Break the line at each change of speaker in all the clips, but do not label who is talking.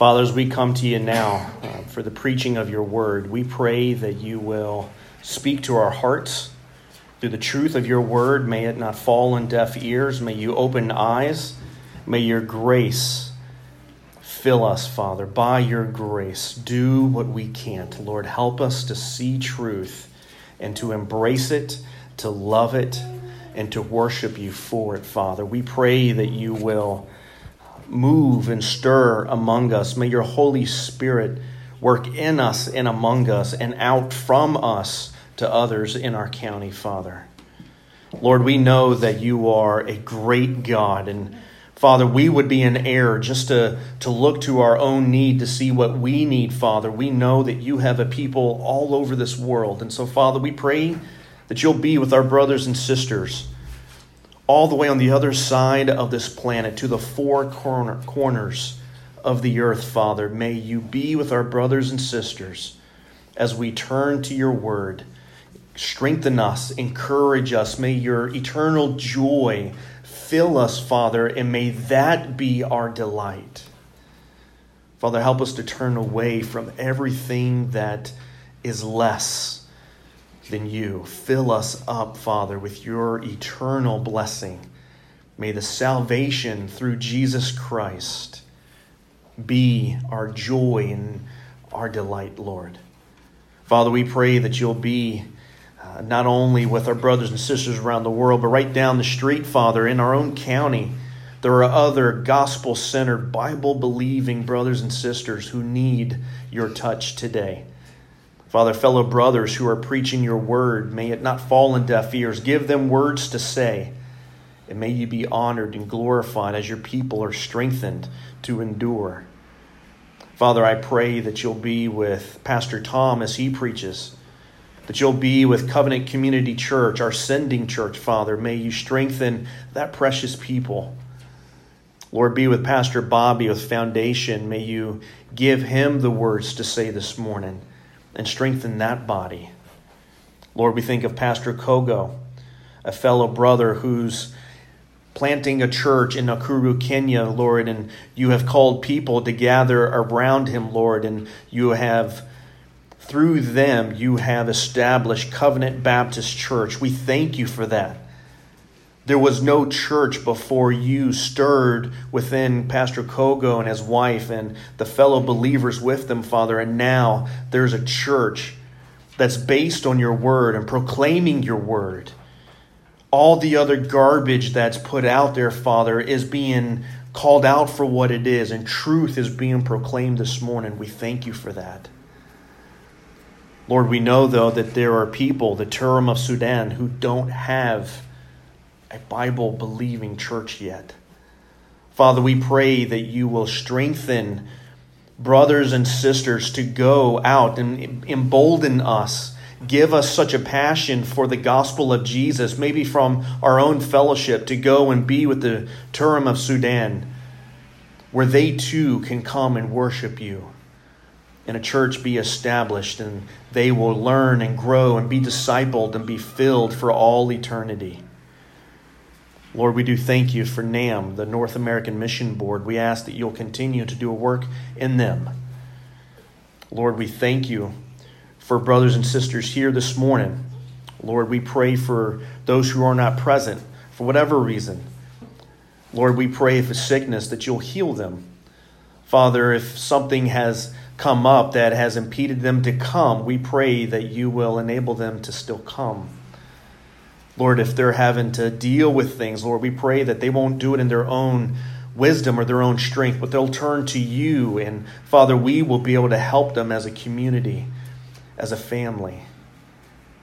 Father, as we come to you now uh, for the preaching of your word, we pray that you will speak to our hearts through the truth of your word. May it not fall on deaf ears. May you open eyes. May your grace fill us, Father. By your grace, do what we can't. Lord, help us to see truth and to embrace it, to love it, and to worship you for it, Father. We pray that you will move and stir among us. May your Holy Spirit work in us and among us and out from us to others in our county, Father. Lord, we know that you are a great God. And Father, we would be in error just to, to look to our own need to see what we need, Father. We know that you have a people all over this world. And so, Father, we pray that you'll be with our brothers and sisters all the way on the other side of this planet to the four corner, corners of the earth, Father. May you be with our brothers and sisters as we turn to your word. Strengthen us, encourage us. May your eternal joy fill us, Father, and may that be our delight. Father, help us to turn away from everything that is less than you. Fill us up, Father, with your eternal blessing. May the salvation through Jesus Christ be our joy and our delight, Lord. Father, we pray that you'll be uh, not only with our brothers and sisters around the world, but right down the street, Father, in our own county. There are other gospel centered, Bible believing brothers and sisters who need your touch today. Father, fellow brothers who are preaching your word, may it not fall in deaf ears. Give them words to say. And may you be honored and glorified as your people are strengthened to endure. Father, I pray that you'll be with Pastor Tom as he preaches, that you'll be with Covenant Community Church, our sending church, Father. May you strengthen that precious people. Lord, be with Pastor Bobby with Foundation. May you give him the words to say this morning and strengthen that body. Lord, we think of Pastor Kogo, a fellow brother who's planting a church in Nakuru, Kenya, Lord, and you have called people to gather around him, Lord, and you have, through them, you have established Covenant Baptist Church. We thank you for that. There was no church before you stirred within Pastor Kogo and his wife and the fellow believers with them, Father. And now there's a church that's based on your word and proclaiming your word. All the other garbage that's put out there, Father, is being called out for what it is, and truth is being proclaimed this morning. We thank you for that. Lord, we know, though, that there are people, the Turim of Sudan, who don't have a Bible believing church yet. Father, we pray that you will strengthen brothers and sisters to go out and embolden us. Give us such a passion for the gospel of Jesus, maybe from our own fellowship, to go and be with the Turim of Sudan, where they too can come and worship you. And a church be established, and they will learn and grow and be discipled and be filled for all eternity. Lord, we do thank you for NAM, the North American Mission Board. We ask that you'll continue to do a work in them. Lord, we thank you for brothers and sisters here this morning. Lord, we pray for those who are not present for whatever reason. Lord, we pray for sickness that you'll heal them. Father, if something has come up that has impeded them to come, we pray that you will enable them to still come. Lord, if they're having to deal with things, Lord, we pray that they won't do it in their own wisdom or their own strength, but they'll turn to you. And Father, we will be able to help them as a community, as a family.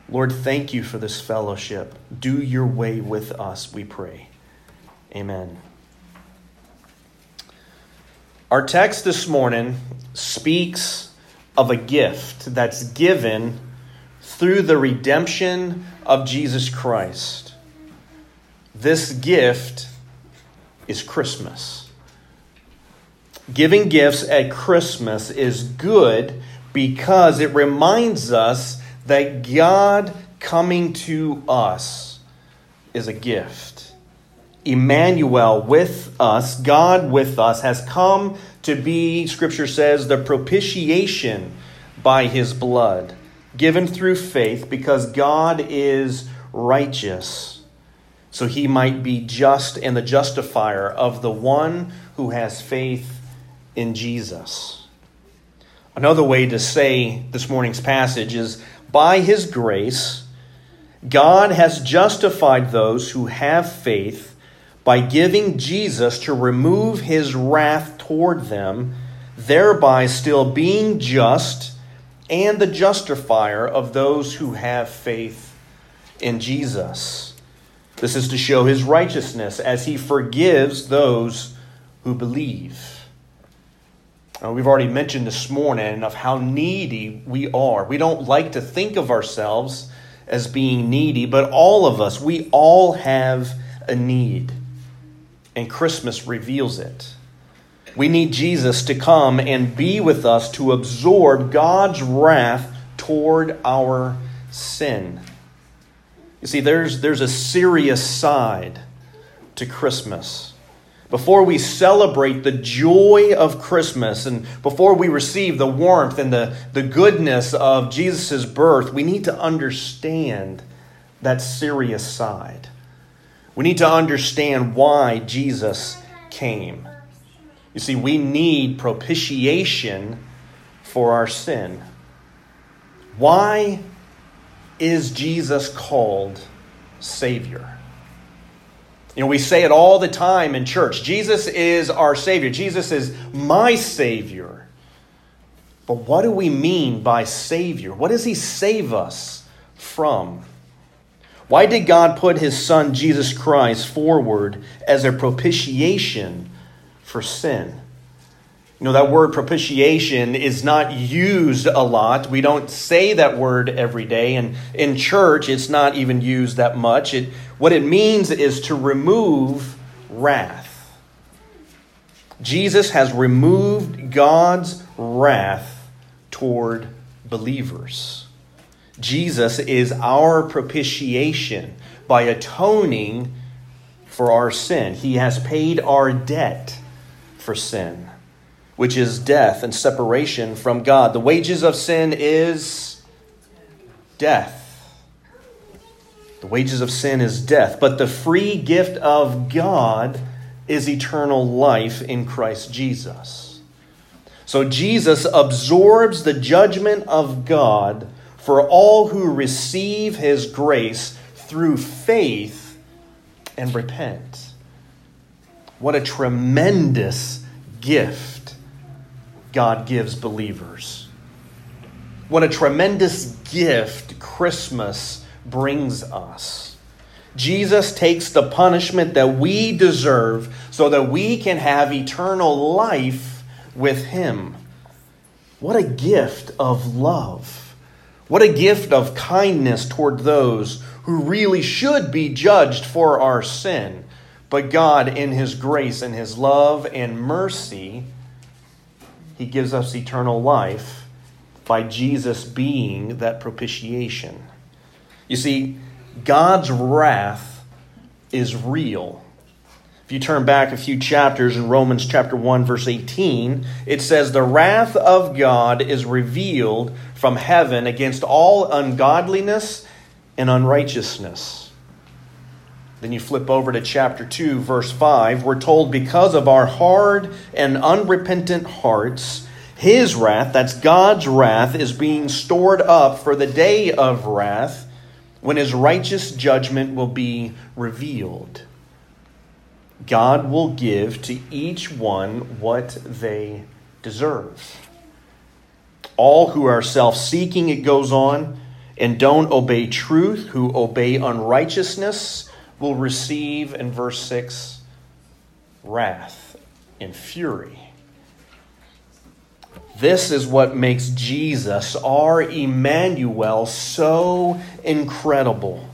Lord, thank you for this fellowship. Do your way with us, we pray. Amen. Our text this morning speaks of a gift that's given through the redemption of Jesus Christ. This gift is Christmas. Giving gifts at Christmas is good because it reminds us that God coming to us is a gift. Emmanuel with us, God with us, has come to be, Scripture says, the propitiation by his blood, given through faith, because God is righteous, so he might be just and the justifier of the one who has faith in Jesus. Another way to say this morning's passage is by his grace, God has justified those who have faith by giving Jesus to remove his wrath toward them, thereby still being just and the justifier of those who have faith in Jesus. This is to show his righteousness as he forgives those who believe. Uh, we've already mentioned this morning of how needy we are. We don't like to think of ourselves as being needy, but all of us, we all have a need. And Christmas reveals it. We need Jesus to come and be with us to absorb God's wrath toward our sin. You see, there's, there's a serious side to Christmas. Before we celebrate the joy of Christmas and before we receive the warmth and the, the goodness of Jesus' birth, we need to understand that serious side. We need to understand why Jesus came. You see, we need propitiation for our sin. Why is Jesus called Savior? You know, we say it all the time in church Jesus is our Savior, Jesus is my Savior. But what do we mean by Savior? What does He save us from? Why did God put His Son, Jesus Christ, forward as a propitiation for sin? You know, that word propitiation is not used a lot. We don't say that word every day. And in church, it's not even used that much. It, what it means is to remove wrath. Jesus has removed God's wrath toward believers. Jesus is our propitiation by atoning for our sin. He has paid our debt for sin which is death and separation from God. The wages of sin is death. The wages of sin is death, but the free gift of God is eternal life in Christ Jesus. So Jesus absorbs the judgment of God for all who receive his grace through faith and repent. What a tremendous gift God gives believers. What a tremendous gift Christmas brings us. Jesus takes the punishment that we deserve so that we can have eternal life with Him. What a gift of love. What a gift of kindness toward those who really should be judged for our sin. But God, in His grace and His love and mercy, he gives us eternal life by Jesus being that propitiation. You see, God's wrath is real. If you turn back a few chapters in Romans chapter 1 verse 18, it says the wrath of God is revealed from heaven against all ungodliness and unrighteousness. Then you flip over to chapter 2, verse 5. We're told, because of our hard and unrepentant hearts, his wrath, that's God's wrath, is being stored up for the day of wrath when his righteous judgment will be revealed. God will give to each one what they deserve. All who are self seeking, it goes on, and don't obey truth, who obey unrighteousness, will receive, in verse 6, wrath and fury. This is what makes Jesus, our Emmanuel, so incredible.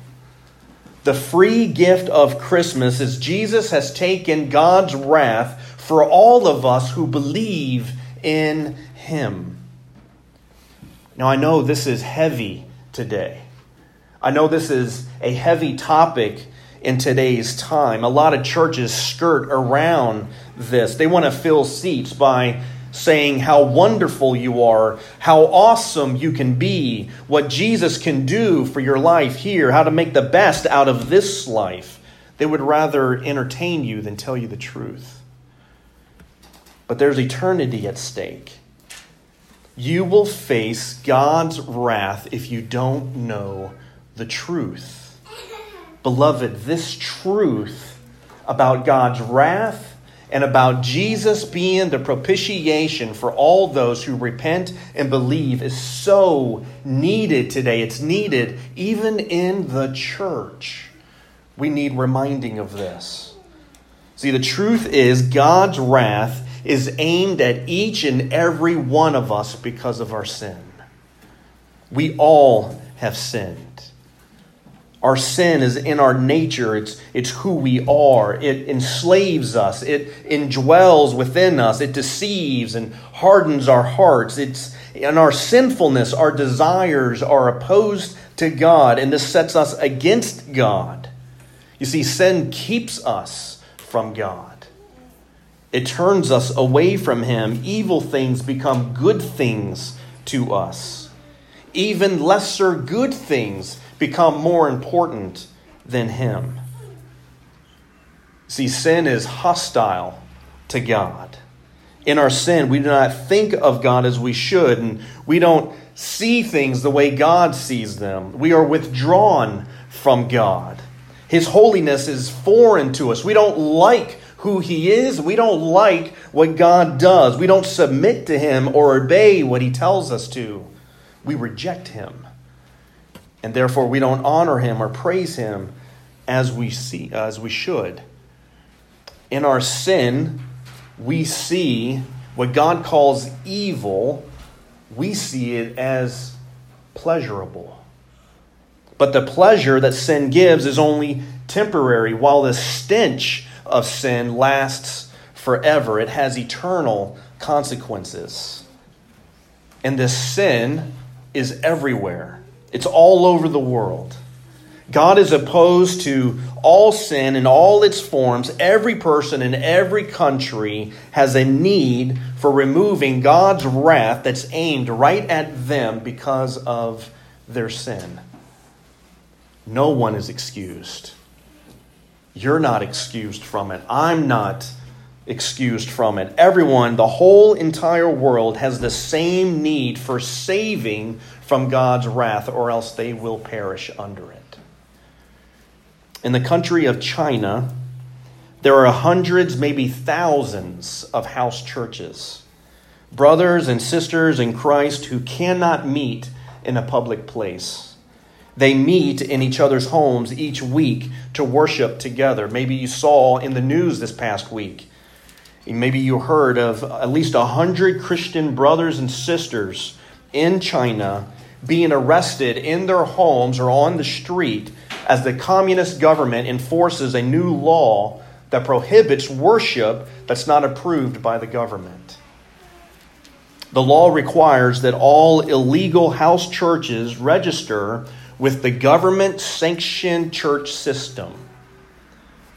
The free gift of Christmas is Jesus has taken God's wrath for all of us who believe in Him. Now, I know this is heavy today. I know this is a heavy topic in today's time. A lot of churches skirt around this. They want to fill seats by saying how wonderful you are, how awesome you can be, what Jesus can do for your life here, how to make the best out of this life. They would rather entertain you than tell you the truth. But there's eternity at stake. You will face God's wrath if you don't know the truth. Beloved, this truth about God's wrath and about Jesus being the propitiation for all those who repent and believe is so needed today. It's needed even in the church. We need reminding of this. See, the truth is, God's wrath is aimed at each and every one of us because of our sin. We all have sinned. Our sin is in our nature. It's, it's who we are. It enslaves us. It indwells within us. It deceives and hardens our hearts. It's in our sinfulness, our desires are opposed to God, and this sets us against God. You see, sin keeps us from God. It turns us away from Him. Evil things become good things to us. Even lesser good things become more important than Him. See, sin is hostile to God. In our sin, we do not think of God as we should, and we don't see things the way God sees them. We are withdrawn from God. His holiness is foreign to us. We don't like who He is. We don't like what God does. We don't submit to Him or obey what He tells us to. We reject Him and therefore we don't honor him or praise him as we see as we should. In our sin, we see what God calls evil, we see it as pleasurable. But the pleasure that sin gives is only temporary, while the stench of sin lasts forever. It has eternal consequences. And this sin is everywhere. It's all over the world. God is opposed to all sin in all its forms. Every person in every country has a need for removing God's wrath that's aimed right at them because of their sin. No one is excused. You're not excused from it. I'm not excused from it. Everyone, the whole entire world, has the same need for saving from God's wrath, or else they will perish under it. In the country of China, there are hundreds, maybe thousands, of house churches. Brothers and sisters in Christ who cannot meet in a public place. They meet in each other's homes each week to worship together. Maybe you saw in the news this past week. Maybe you heard of at least a hundred Christian brothers and sisters in China being arrested in their homes or on the street as the communist government enforces a new law that prohibits worship that's not approved by the government. The law requires that all illegal house churches register with the government sanctioned church system.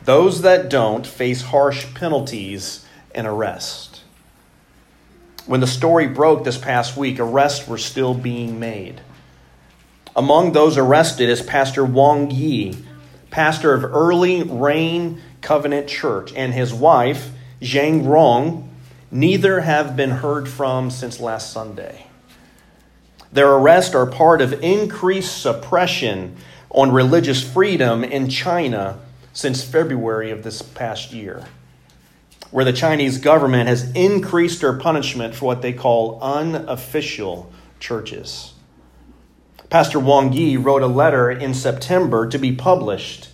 Those that don't face harsh penalties and arrest. When the story broke this past week, arrests were still being made. Among those arrested is Pastor Wang Yi, pastor of Early Rain Covenant Church, and his wife, Zhang Rong. Neither have been heard from since last Sunday. Their arrests are part of increased suppression on religious freedom in China since February of this past year where the Chinese government has increased their punishment for what they call unofficial churches. Pastor Wang Yi wrote a letter in September to be published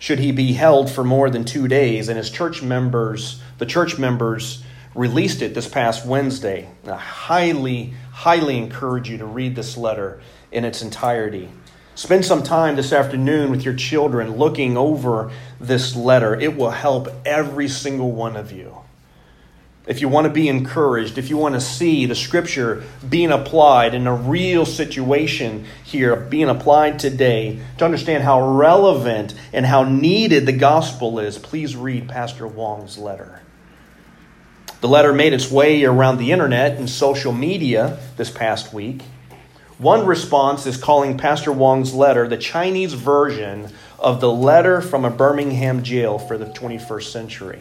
should he be held for more than two days, and his church members, the church members, released it this past Wednesday. I highly, highly encourage you to read this letter in its entirety. Spend some time this afternoon with your children looking over this letter. It will help every single one of you. if you want to be encouraged, if you want to see the scripture being applied in a real situation here, being applied today, to understand how relevant and how needed the gospel is, please read Pastor Wong's letter. The letter made its way around the internet and social media this past week. One response is calling Pastor Wong's letter the Chinese version of the letter from a Birmingham jail for the 21st century.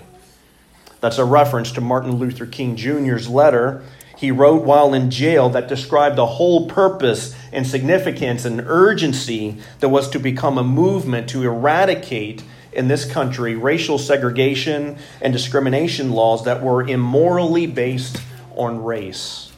That's a reference to Martin Luther King Jr.'s letter he wrote while in jail that described the whole purpose and significance and urgency that was to become a movement to eradicate in this country racial segregation and discrimination laws that were immorally based on race.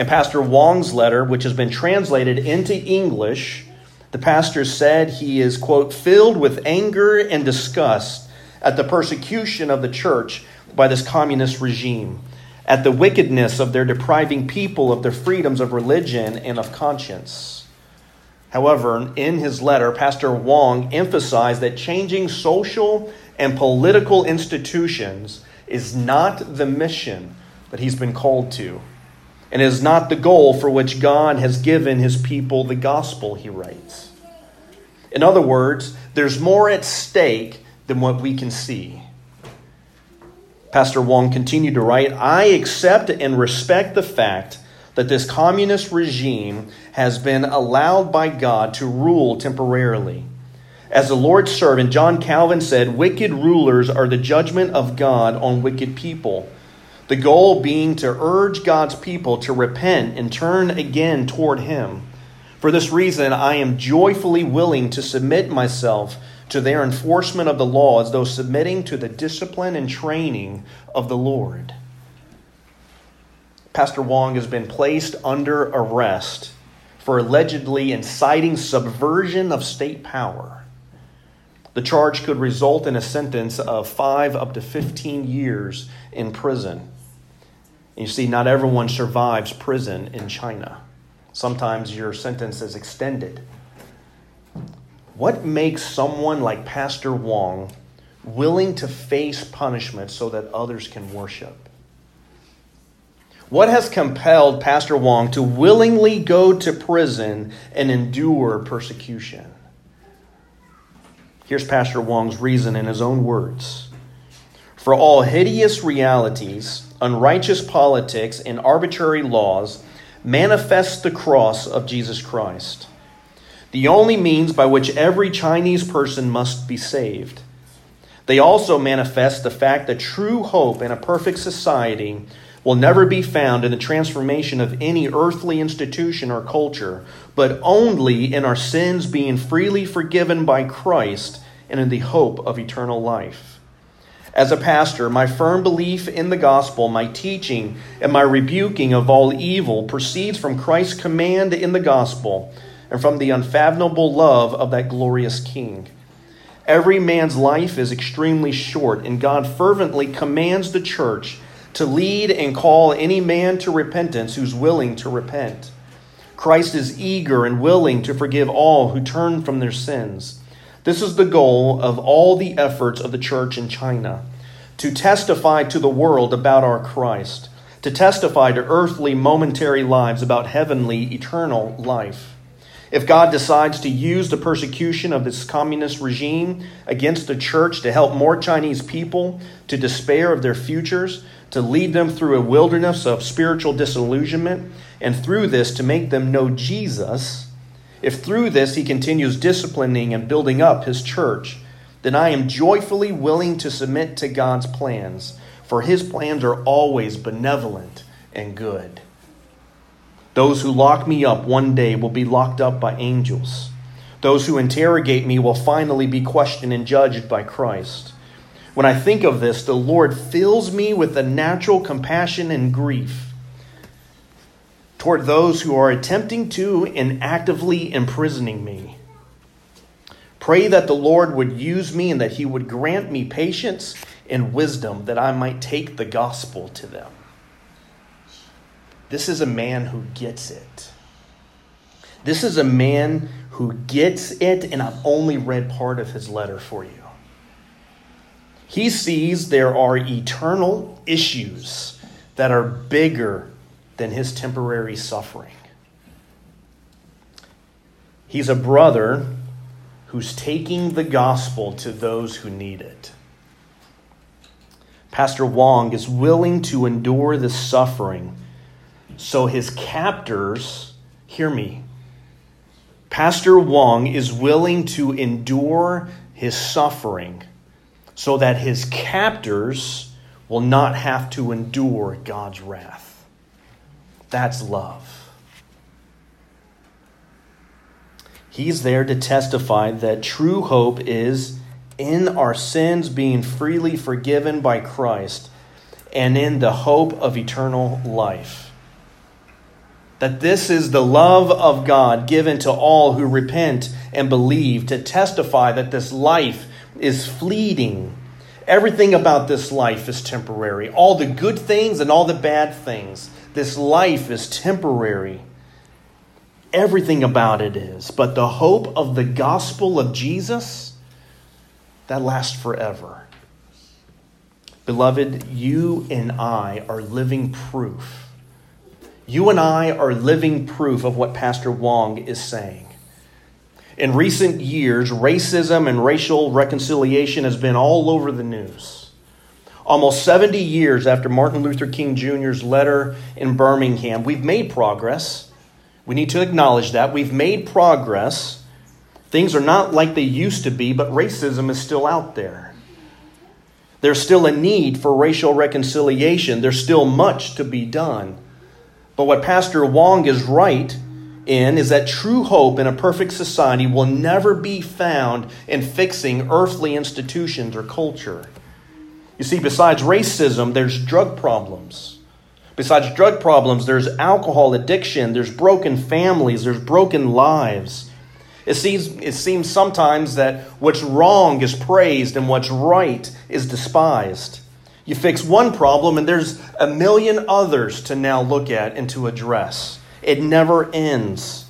In Pastor Wong's letter, which has been translated into English, the pastor said he is, quote, filled with anger and disgust at the persecution of the church by this communist regime, at the wickedness of their depriving people of their freedoms of religion and of conscience. However, in his letter, Pastor Wong emphasized that changing social and political institutions is not the mission that he's been called to, and is not the goal for which God has given his people the gospel, he writes. In other words, there's more at stake than what we can see. Pastor Wong continued to write I accept and respect the fact that this communist regime has been allowed by God to rule temporarily. As the Lord's servant John Calvin said, wicked rulers are the judgment of God on wicked people. The goal being to urge God's people to repent and turn again toward Him. For this reason, I am joyfully willing to submit myself to their enforcement of the law as though submitting to the discipline and training of the Lord. Pastor Wong has been placed under arrest for allegedly inciting subversion of state power. The charge could result in a sentence of five up to 15 years in prison. You see, not everyone survives prison in China. Sometimes your sentence is extended. What makes someone like Pastor Wong willing to face punishment so that others can worship? What has compelled Pastor Wong to willingly go to prison and endure persecution? Here's Pastor Wong's reason in his own words. For all hideous realities, unrighteous politics, and arbitrary laws manifest the cross of Jesus Christ the only means by which every Chinese person must be saved. They also manifest the fact that true hope in a perfect society will never be found in the transformation of any earthly institution or culture, but only in our sins being freely forgiven by Christ and in the hope of eternal life. As a pastor, my firm belief in the gospel, my teaching, and my rebuking of all evil proceeds from Christ's command in the gospel and from the unfathomable love of that glorious King. Every man's life is extremely short, and God fervently commands the church to lead and call any man to repentance who's willing to repent. Christ is eager and willing to forgive all who turn from their sins. This is the goal of all the efforts of the church in China to testify to the world about our Christ, to testify to earthly, momentary lives about heavenly, eternal life. If God decides to use the persecution of this communist regime against the church to help more Chinese people to despair of their futures, to lead them through a wilderness of spiritual disillusionment, and through this to make them know Jesus, if through this he continues disciplining and building up his church, then I am joyfully willing to submit to God's plans, for his plans are always benevolent and good. Those who lock me up one day will be locked up by angels. Those who interrogate me will finally be questioned and judged by Christ. When I think of this, the Lord fills me with a natural compassion and grief toward those who are attempting to and actively imprisoning me. Pray that the Lord would use me and that He would grant me patience and wisdom that I might take the gospel to them. This is a man who gets it. This is a man who gets it, and I've only read part of his letter for you. He sees there are eternal issues that are bigger than his temporary suffering. He's a brother who's taking the gospel to those who need it. Pastor Wong is willing to endure the suffering so his captors, hear me, Pastor Wong is willing to endure his suffering so that his captors will not have to endure God's wrath. That's love. He's there to testify that true hope is in our sins being freely forgiven by Christ and in the hope of eternal life. That this is the love of God given to all who repent and believe, to testify that this life is fleeting. Everything about this life is temporary. All the good things and all the bad things. This life is temporary. Everything about it is. But the hope of the gospel of Jesus, that lasts forever. Beloved, you and I are living proof. You and I are living proof of what Pastor Wong is saying. In recent years, racism and racial reconciliation has been all over the news. Almost 70 years after Martin Luther King Jr.'s letter in Birmingham, we've made progress. We need to acknowledge that. We've made progress. Things are not like they used to be, but racism is still out there. There's still a need for racial reconciliation. There's still much to be done. But what Pastor Wong is right in is that true hope in a perfect society will never be found in fixing earthly institutions or culture. You see, besides racism, there's drug problems. Besides drug problems, there's alcohol addiction, there's broken families, there's broken lives. It seems, it seems sometimes that what's wrong is praised and what's right is despised. You fix one problem, and there's a million others to now look at and to address. It never ends.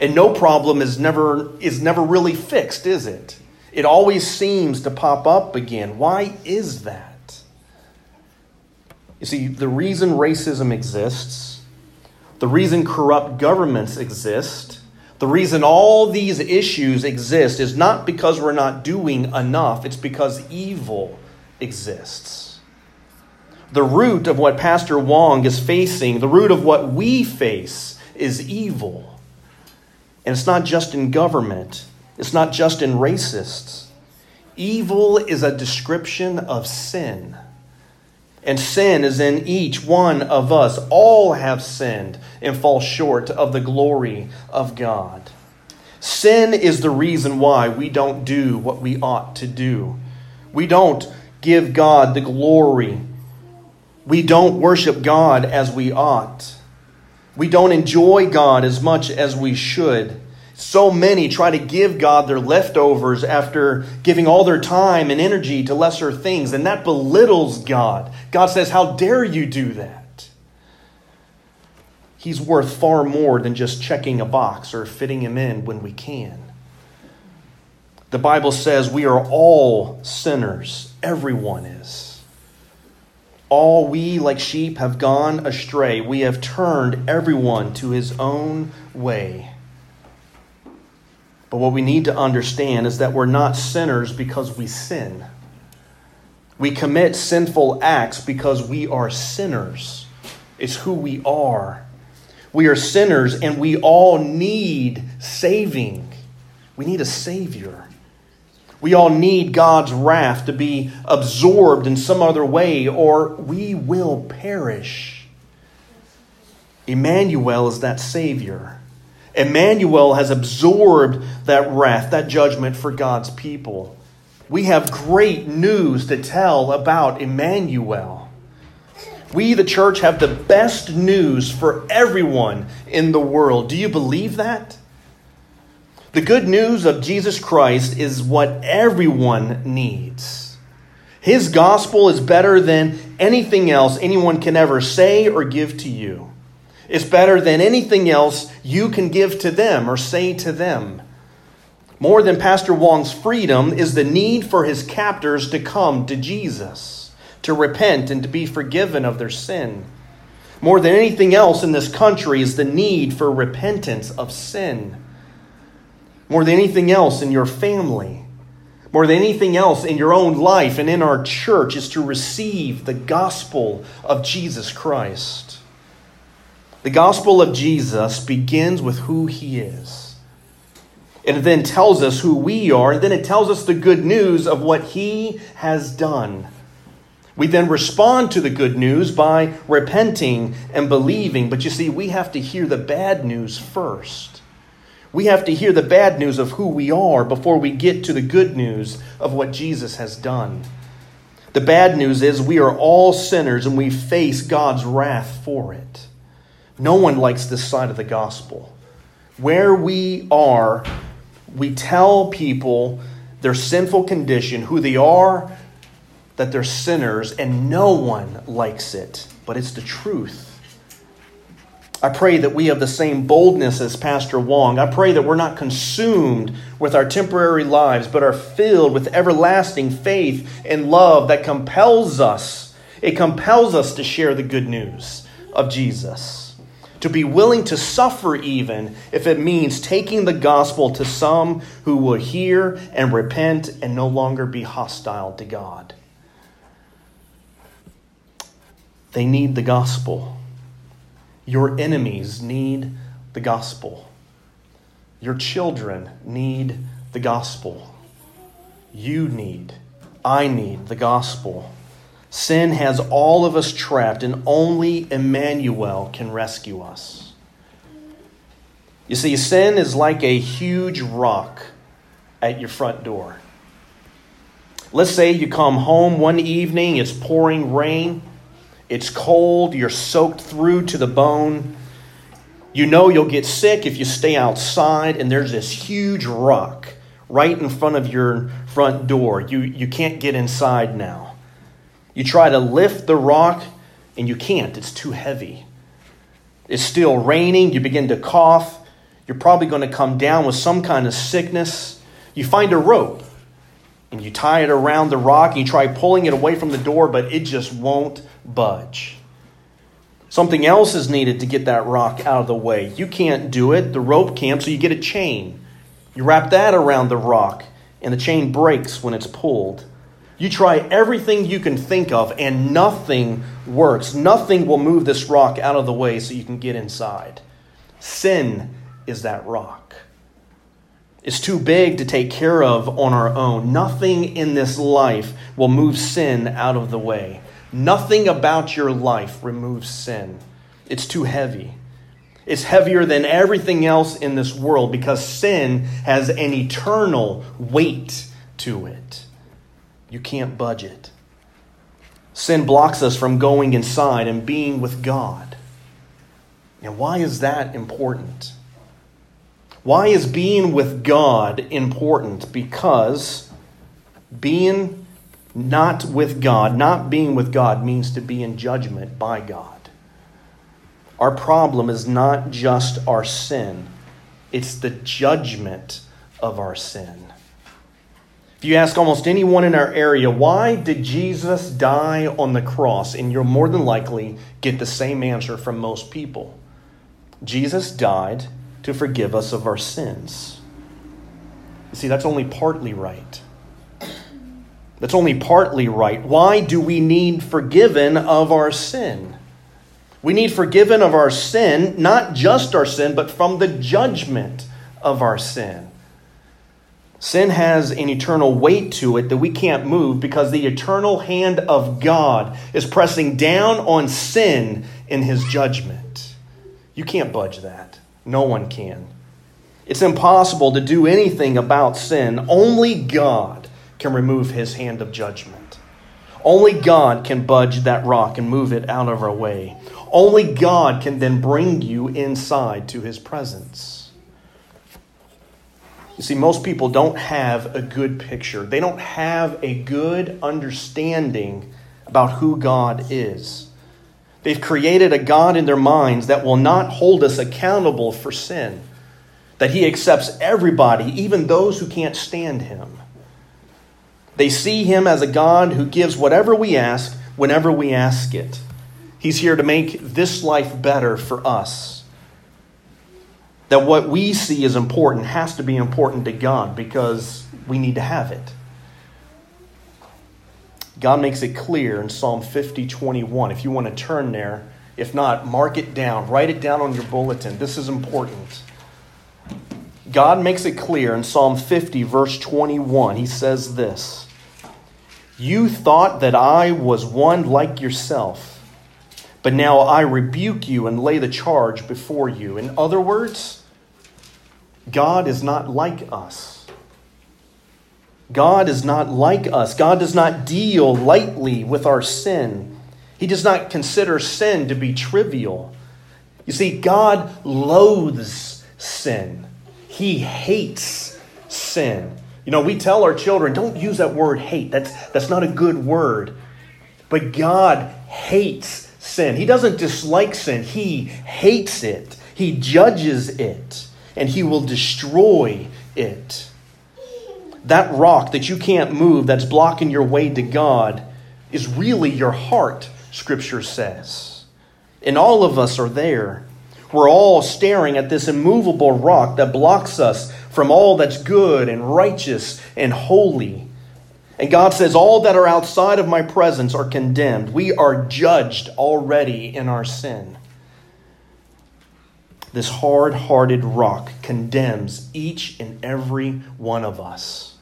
And no problem is never, is never really fixed, is it? It always seems to pop up again. Why is that? You see, the reason racism exists, the reason corrupt governments exist, the reason all these issues exist is not because we're not doing enough, it's because evil exists. The root of what Pastor Wong is facing, the root of what we face, is evil. And it's not just in government, it's not just in racists. Evil is a description of sin. And sin is in each one of us. All have sinned and fall short of the glory of God. Sin is the reason why we don't do what we ought to do. We don't give God the glory. We don't worship God as we ought. We don't enjoy God as much as we should. So many try to give God their leftovers after giving all their time and energy to lesser things, and that belittles God. God says, How dare you do that? He's worth far more than just checking a box or fitting him in when we can. The Bible says we are all sinners, everyone is. All we, like sheep, have gone astray. We have turned everyone to his own way. But what we need to understand is that we're not sinners because we sin. We commit sinful acts because we are sinners. It's who we are. We are sinners and we all need saving. We need a Savior. We all need God's wrath to be absorbed in some other way, or we will perish. Emmanuel is that Savior. Emmanuel has absorbed that wrath, that judgment for God's people. We have great news to tell about Emmanuel. We, the church, have the best news for everyone in the world. Do you believe that? The good news of Jesus Christ is what everyone needs. His gospel is better than anything else anyone can ever say or give to you is better than anything else you can give to them or say to them. More than Pastor Wong's freedom is the need for his captors to come to Jesus, to repent and to be forgiven of their sin. More than anything else in this country is the need for repentance of sin. More than anything else in your family, more than anything else in your own life and in our church is to receive the gospel of Jesus Christ. The gospel of Jesus begins with who he is. It then tells us who we are, and then it tells us the good news of what he has done. We then respond to the good news by repenting and believing. But you see, we have to hear the bad news first. We have to hear the bad news of who we are before we get to the good news of what Jesus has done. The bad news is we are all sinners and we face God's wrath for it. No one likes this side of the gospel. Where we are, we tell people their sinful condition, who they are, that they're sinners, and no one likes it, but it's the truth. I pray that we have the same boldness as Pastor Wong. I pray that we're not consumed with our temporary lives, but are filled with everlasting faith and love that compels us. It compels us to share the good news of Jesus to be willing to suffer even if it means taking the gospel to some who will hear and repent and no longer be hostile to God. They need the gospel. Your enemies need the gospel. Your children need the gospel. You need, I need the gospel. Sin has all of us trapped, and only Emmanuel can rescue us. You see, sin is like a huge rock at your front door. Let's say you come home one evening, it's pouring rain, it's cold, you're soaked through to the bone. You know you'll get sick if you stay outside, and there's this huge rock right in front of your front door. You, you can't get inside now. You try to lift the rock, and you can't, it's too heavy. It's still raining, you begin to cough. You're probably going to come down with some kind of sickness. You find a rope and you tie it around the rock and you try pulling it away from the door, but it just won't budge. Something else is needed to get that rock out of the way. You can't do it, the rope can't, so you get a chain. You wrap that around the rock, and the chain breaks when it's pulled. You try everything you can think of, and nothing works. Nothing will move this rock out of the way so you can get inside. Sin is that rock. It's too big to take care of on our own. Nothing in this life will move sin out of the way. Nothing about your life removes sin. It's too heavy. It's heavier than everything else in this world because sin has an eternal weight to it. You can't budge it. Sin blocks us from going inside and being with God. And why is that important? Why is being with God important? Because being not with God, not being with God, means to be in judgment by God. Our problem is not just our sin, it's the judgment of our sin. You ask almost anyone in our area, why did Jesus die on the cross? And you'll more than likely get the same answer from most people Jesus died to forgive us of our sins. You see, that's only partly right. That's only partly right. Why do we need forgiven of our sin? We need forgiven of our sin, not just our sin, but from the judgment of our sin. Sin has an eternal weight to it that we can't move because the eternal hand of God is pressing down on sin in his judgment. You can't budge that. No one can. It's impossible to do anything about sin. Only God can remove his hand of judgment. Only God can budge that rock and move it out of our way. Only God can then bring you inside to his presence. You see, most people don't have a good picture, they don't have a good understanding about who God is. They've created a God in their minds that will not hold us accountable for sin. that he accepts everybody, even those who can't stand him. They see him as a God who gives whatever we ask whenever we ask it. He's here to make this life better for us. That what we see as important has to be important to God because we need to have it. God makes it clear in Psalm 50 21. If you want to turn there, if not, mark it down, write it down on your bulletin. This is important. God makes it clear in Psalm 50, verse 21. He says this You thought that I was one like yourself, but now I rebuke you and lay the charge before you. In other words, God is not like us. God is not like us. God does not deal lightly with our sin. He does not consider sin to be trivial. You see, God loathes sin. He hates sin. You know, we tell our children, don't use that word hate. That's, that's not a good word. But God hates sin. He doesn't dislike sin, He hates it. He judges it, and He will destroy it. That rock that you can't move, that's blocking your way to God, is really your heart, Scripture says. And all of us are there. We're all staring at this immovable rock that blocks us from all that's good and righteous and holy. And God says, All that are outside of my presence are condemned. We are judged already in our sin. This hard hearted rock condemns each and every one of us.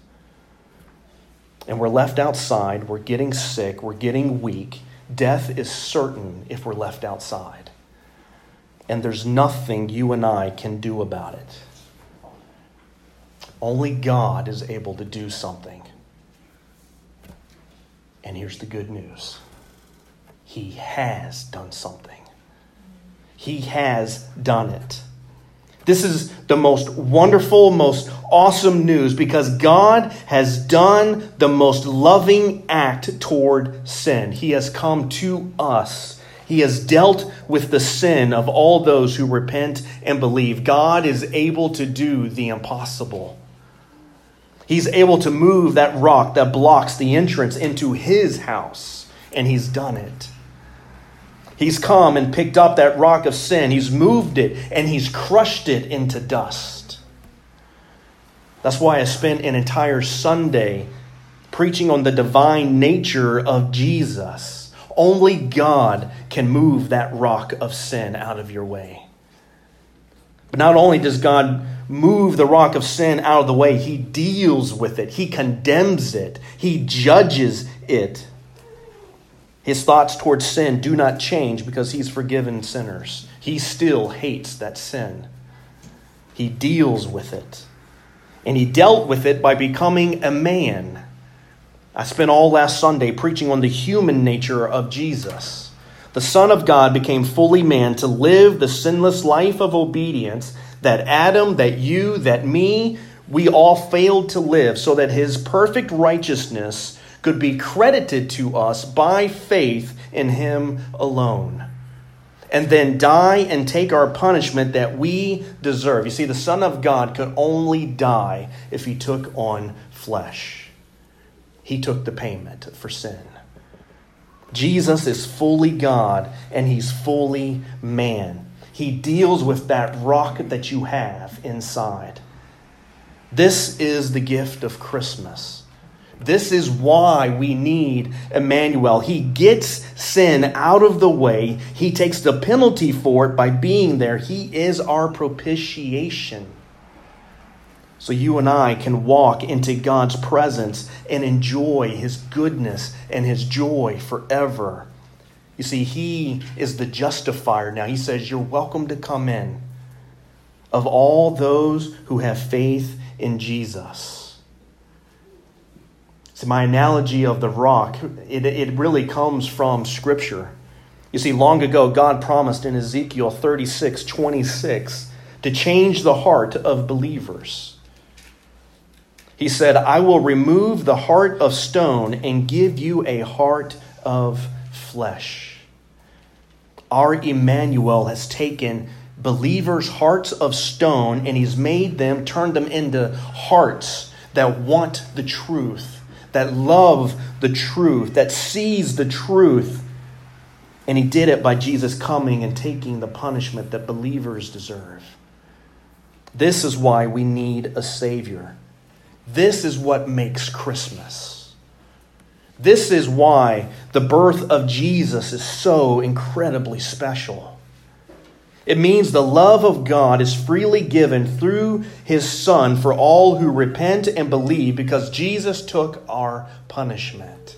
And we're left outside, we're getting sick, we're getting weak. Death is certain if we're left outside and there's nothing you and I can do about it. Only God is able to do something. And here's the good news He has done something. He has done it. This is the most wonderful, most awesome news because God has done the most loving act toward sin. He has come to us he has dealt with the sin of all those who repent and believe. God is able to do the impossible. He's able to move that rock that blocks the entrance into his house, and he's done it. He's come and picked up that rock of sin, he's moved it, and he's crushed it into dust. That's why I spent an entire Sunday preaching on the divine nature of Jesus only God can move that rock of sin out of your way. But not only does God move the rock of sin out of the way, He deals with it, He condemns it, He judges it. His thoughts towards sin do not change because He's forgiven sinners. He still hates that sin. He deals with it. And He dealt with it by becoming a man I spent all last Sunday preaching on the human nature of Jesus. The Son of God became fully man to live the sinless life of obedience that Adam, that you, that me, we all failed to live, so that his perfect righteousness could be credited to us by faith in him alone. And then die and take our punishment that we deserve. You see, the Son of God could only die if he took on flesh. He took the payment for sin. Jesus is fully God and he's fully man. He deals with that rock that you have inside. This is the gift of Christmas. This is why we need Immanuel. He gets sin out of the way. He takes the penalty for it by being there. He is our propitiation so you and I can walk into God's presence and enjoy His goodness and His joy forever. You see, He is the justifier now. He says, You're welcome to come in of all those who have faith in Jesus. So, my analogy of the rock, it, it really comes from Scripture. You see, long ago, God promised in Ezekiel 36 26 to change the heart of believers. He said, I will remove the heart of stone and give you a heart of flesh. Our Immanuel has taken believers' hearts of stone, and He's made them, turned them into hearts that want the truth, that love the truth, that sees the truth. And He did it by Jesus coming and taking the punishment that believers deserve. This is why we need a Savior. This is what makes Christmas. This is why the birth of Jesus is so incredibly special. It means the love of God is freely given through his Son for all who repent and believe because Jesus took our punishment.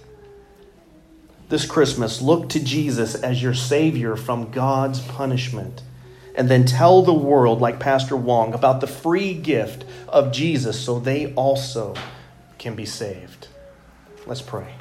This Christmas, look to Jesus as your Savior from God's punishment and then tell the world, like Pastor Wong, about the free gift of Jesus so they also can be saved. Let's pray.